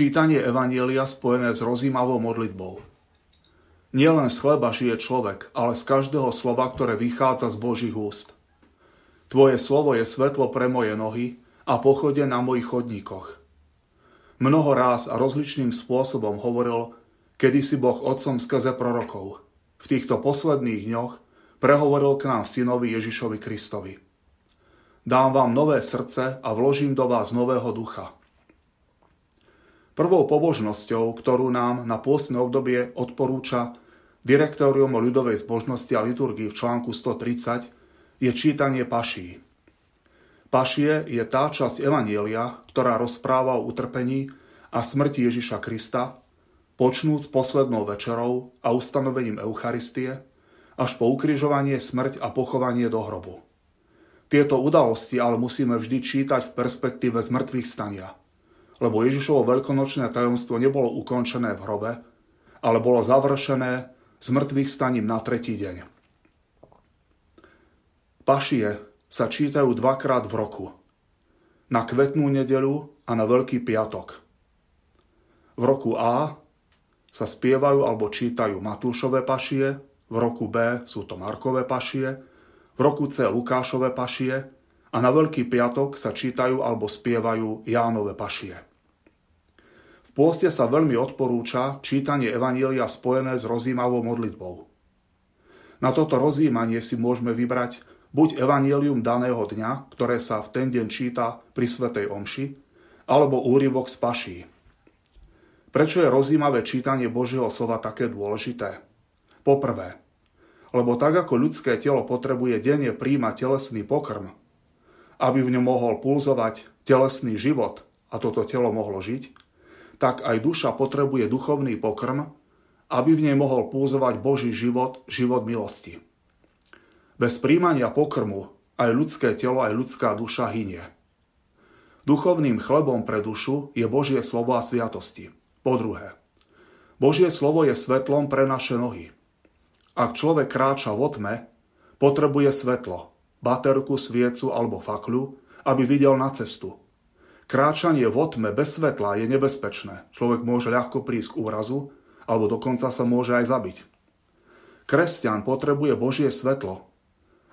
Čítanie Evanielia spojené s rozímavou modlitbou. Nielen z chleba žije človek, ale z každého slova, ktoré vychádza z Božích úst. Tvoje slovo je svetlo pre moje nohy a pochode na mojich chodníkoch. Mnoho ráz a rozličným spôsobom hovoril, kedy si Boh otcom skrze prorokov. V týchto posledných dňoch prehovoril k nám synovi Ježišovi Kristovi. Dám vám nové srdce a vložím do vás nového ducha – Prvou pobožnosťou, ktorú nám na pôstne obdobie odporúča Direktórium o ľudovej zbožnosti a liturgii v článku 130, je čítanie paší. Pašie je tá časť Evanielia, ktorá rozpráva o utrpení a smrti Ježiša Krista, počnúc poslednou večerou a ustanovením Eucharistie, až po ukrižovanie, smrť a pochovanie do hrobu. Tieto udalosti ale musíme vždy čítať v perspektíve zmrtvých stania – lebo Ježišovo veľkonočné tajomstvo nebolo ukončené v hrobe, ale bolo završené s mŕtvych staním na tretí deň. Pašie sa čítajú dvakrát v roku. Na kvetnú nedelu a na Veľký piatok. V roku A sa spievajú alebo čítajú Matúšové pašie, v roku B sú to Markové pašie, v roku C Lukášové pašie a na Veľký piatok sa čítajú alebo spievajú Jánové pašie. Pôste sa veľmi odporúča čítanie Evanielia spojené s rozímavou modlitbou. Na toto rozímanie si môžeme vybrať buď Evanielium daného dňa, ktoré sa v ten deň číta pri Svetej Omši, alebo úryvok z paší. Prečo je rozímavé čítanie Božieho slova také dôležité? Poprvé, lebo tak ako ľudské telo potrebuje denne príjmať telesný pokrm, aby v ňom mohol pulzovať telesný život a toto telo mohlo žiť, tak aj duša potrebuje duchovný pokrm, aby v nej mohol púzovať Boží život, život milosti. Bez príjmania pokrmu aj ľudské telo, aj ľudská duša hynie. Duchovným chlebom pre dušu je Božie slovo a sviatosti. Po druhé, Božie slovo je svetlom pre naše nohy. Ak človek kráča v otme, potrebuje svetlo, baterku, sviecu alebo fakľu, aby videl na cestu, Kráčanie v otme bez svetla je nebezpečné. Človek môže ľahko prísť k úrazu, alebo dokonca sa môže aj zabiť. Kresťan potrebuje Božie svetlo,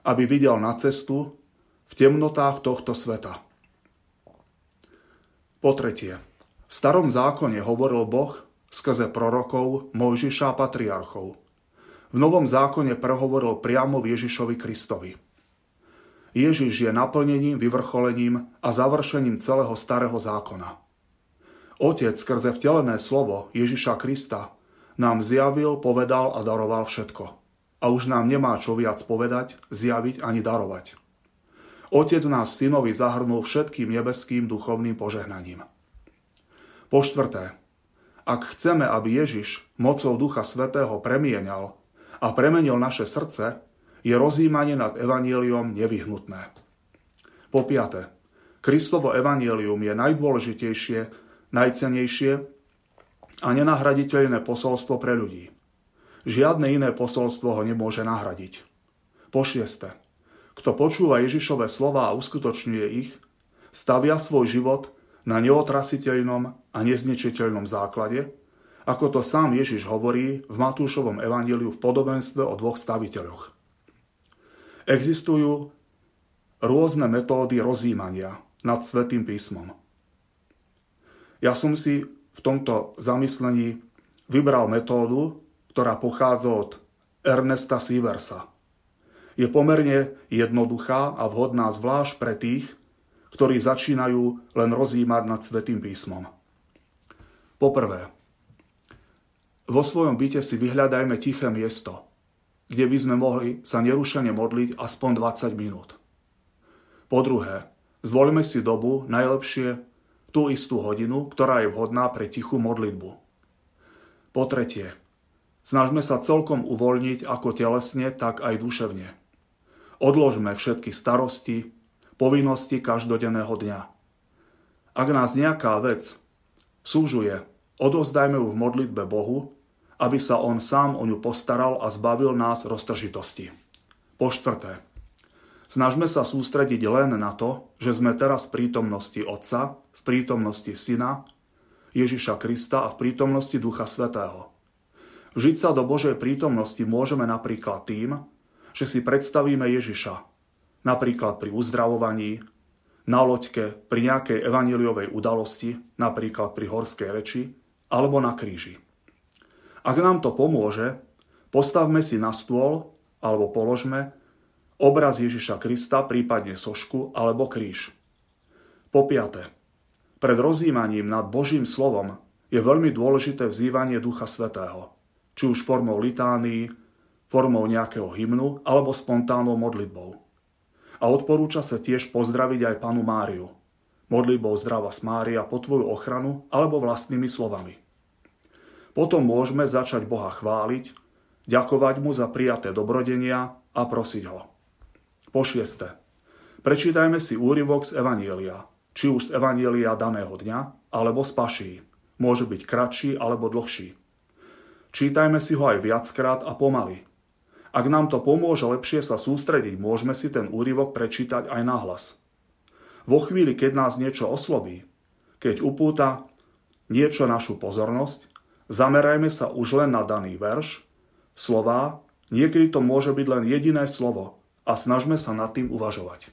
aby videl na cestu v temnotách tohto sveta. Po tretie, v starom zákone hovoril Boh skrze prorokov Mojžiša a patriarchov. V novom zákone prehovoril priamo Ježišovi Kristovi. Ježiš je naplnením, vyvrcholením a završením celého starého zákona. Otec skrze vtelené slovo Ježiša Krista nám zjavil, povedal a daroval všetko. A už nám nemá čo viac povedať, zjaviť ani darovať. Otec nás v synovi zahrnul všetkým nebeským duchovným požehnaním. Po štvrté, ak chceme, aby Ježiš mocou Ducha Svetého premienial a premenil naše srdce, je rozímanie nad evanieliom nevyhnutné. Po piate, Kristovo evanielium je najdôležitejšie, najcenejšie a nenahraditeľné posolstvo pre ľudí. Žiadne iné posolstvo ho nemôže nahradiť. Po šieste, kto počúva Ježišové slova a uskutočňuje ich, stavia svoj život na neotrasiteľnom a neznečiteľnom základe, ako to sám Ježiš hovorí v Matúšovom evaníliu v podobenstve o dvoch staviteľoch. Existujú rôzne metódy rozímania nad Svetým písmom. Ja som si v tomto zamyslení vybral metódu, ktorá pochádza od Ernesta Sieversa. Je pomerne jednoduchá a vhodná zvlášť pre tých, ktorí začínajú len rozímať nad Svetým písmom. Poprvé, vo svojom byte si vyhľadajme tiché miesto, kde by sme mohli sa nerušene modliť aspoň 20 minút. Po druhé, zvolíme si dobu, najlepšie tú istú hodinu, ktorá je vhodná pre tichú modlitbu. Po tretie, snažme sa celkom uvoľniť ako telesne, tak aj duševne. Odložme všetky starosti, povinnosti každodenného dňa. Ak nás nejaká vec súžuje, odozdajme ju v modlitbe Bohu aby sa on sám o ňu postaral a zbavil nás roztržitosti. Po štvrté, snažme sa sústrediť len na to, že sme teraz v prítomnosti Otca, v prítomnosti Syna Ježiša Krista a v prítomnosti Ducha Svetého. Žiť sa do Božej prítomnosti môžeme napríklad tým, že si predstavíme Ježiša, napríklad pri uzdravovaní, na loďke, pri nejakej evaníliovej udalosti, napríklad pri horskej reči, alebo na kríži. Ak nám to pomôže, postavme si na stôl alebo položme obraz Ježiša Krista, prípadne sošku alebo kríž. Po piaté, pred rozjímaním nad Božím slovom je veľmi dôležité vzývanie Ducha Svetého, či už formou litánii, formou nejakého hymnu alebo spontánnou modlitbou a odporúča sa tiež pozdraviť aj panu Máriu. Modlitbou zdrava s Mária po tvoju ochranu alebo vlastnými slovami. Potom môžeme začať Boha chváliť, ďakovať mu za prijaté dobrodenia a prosiť ho. Po šieste. Prečítajme si úryvok z Evanielia, či už z Evanielia daného dňa, alebo z paší. Môže byť kratší alebo dlhší. Čítajme si ho aj viackrát a pomaly, ak nám to pomôže lepšie sa sústrediť, môžeme si ten úryvok prečítať aj nahlas. Vo chvíli, keď nás niečo osloví, keď upúta niečo našu pozornosť, zamerajme sa už len na daný verš, slova, niekedy to môže byť len jediné slovo a snažme sa nad tým uvažovať.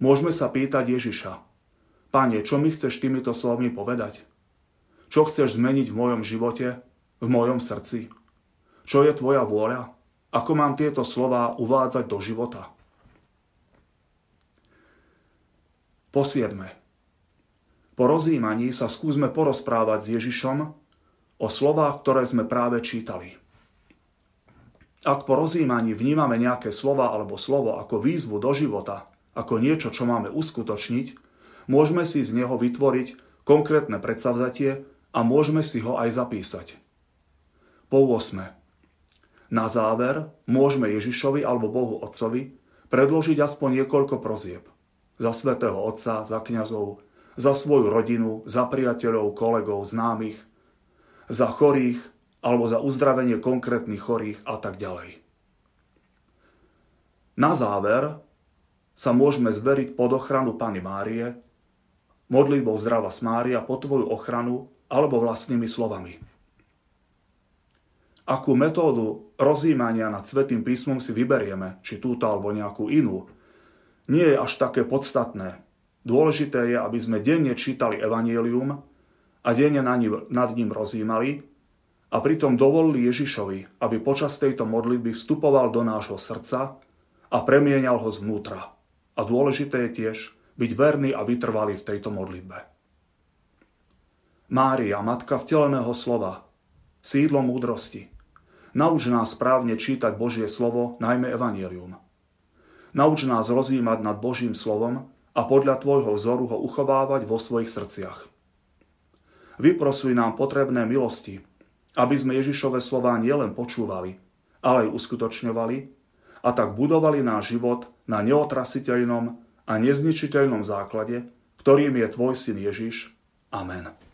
Môžeme sa pýtať Ježiša, Pane, čo mi chceš týmito slovami povedať? Čo chceš zmeniť v mojom živote, v mojom srdci? Čo je tvoja vôľa? Ako mám tieto slova uvádzať do života? Po siedme. Po rozjímaní sa skúsme porozprávať s Ježišom o slovách, ktoré sme práve čítali. Ak po rozjímaní vnímame nejaké slova alebo slovo ako výzvu do života, ako niečo, čo máme uskutočniť, môžeme si z neho vytvoriť konkrétne predsavzatie a môžeme si ho aj zapísať. Po 8. Na záver môžeme Ježišovi alebo Bohu Otcovi predložiť aspoň niekoľko prozieb. Za svätého Otca, za kňazov, za svoju rodinu, za priateľov, kolegov, známych, za chorých alebo za uzdravenie konkrétnych chorých a tak ďalej. Na záver sa môžeme zveriť pod ochranu Pany Márie, modlitbou zdrava Mária pod tvoju ochranu alebo vlastnými slovami akú metódu rozímania nad Svetým písmom si vyberieme, či túto alebo nejakú inú, nie je až také podstatné. Dôležité je, aby sme denne čítali Evangelium a denne nad ním rozímali a pritom dovolili Ježišovi, aby počas tejto modlitby vstupoval do nášho srdca a premienial ho zvnútra. A dôležité je tiež byť verný a vytrvalý v tejto modlitbe. Mária, matka vteleného slova, sídlo múdrosti, Nauč nás správne čítať Božie slovo, najmä Evangelium. Nauč nás rozímať nad Božím slovom a podľa Tvojho vzoru ho uchovávať vo svojich srdciach. Vyprosuj nám potrebné milosti, aby sme Ježišove slová nielen počúvali, ale aj uskutočňovali a tak budovali náš život na neotrasiteľnom a nezničiteľnom základe, ktorým je Tvoj syn Ježiš. Amen.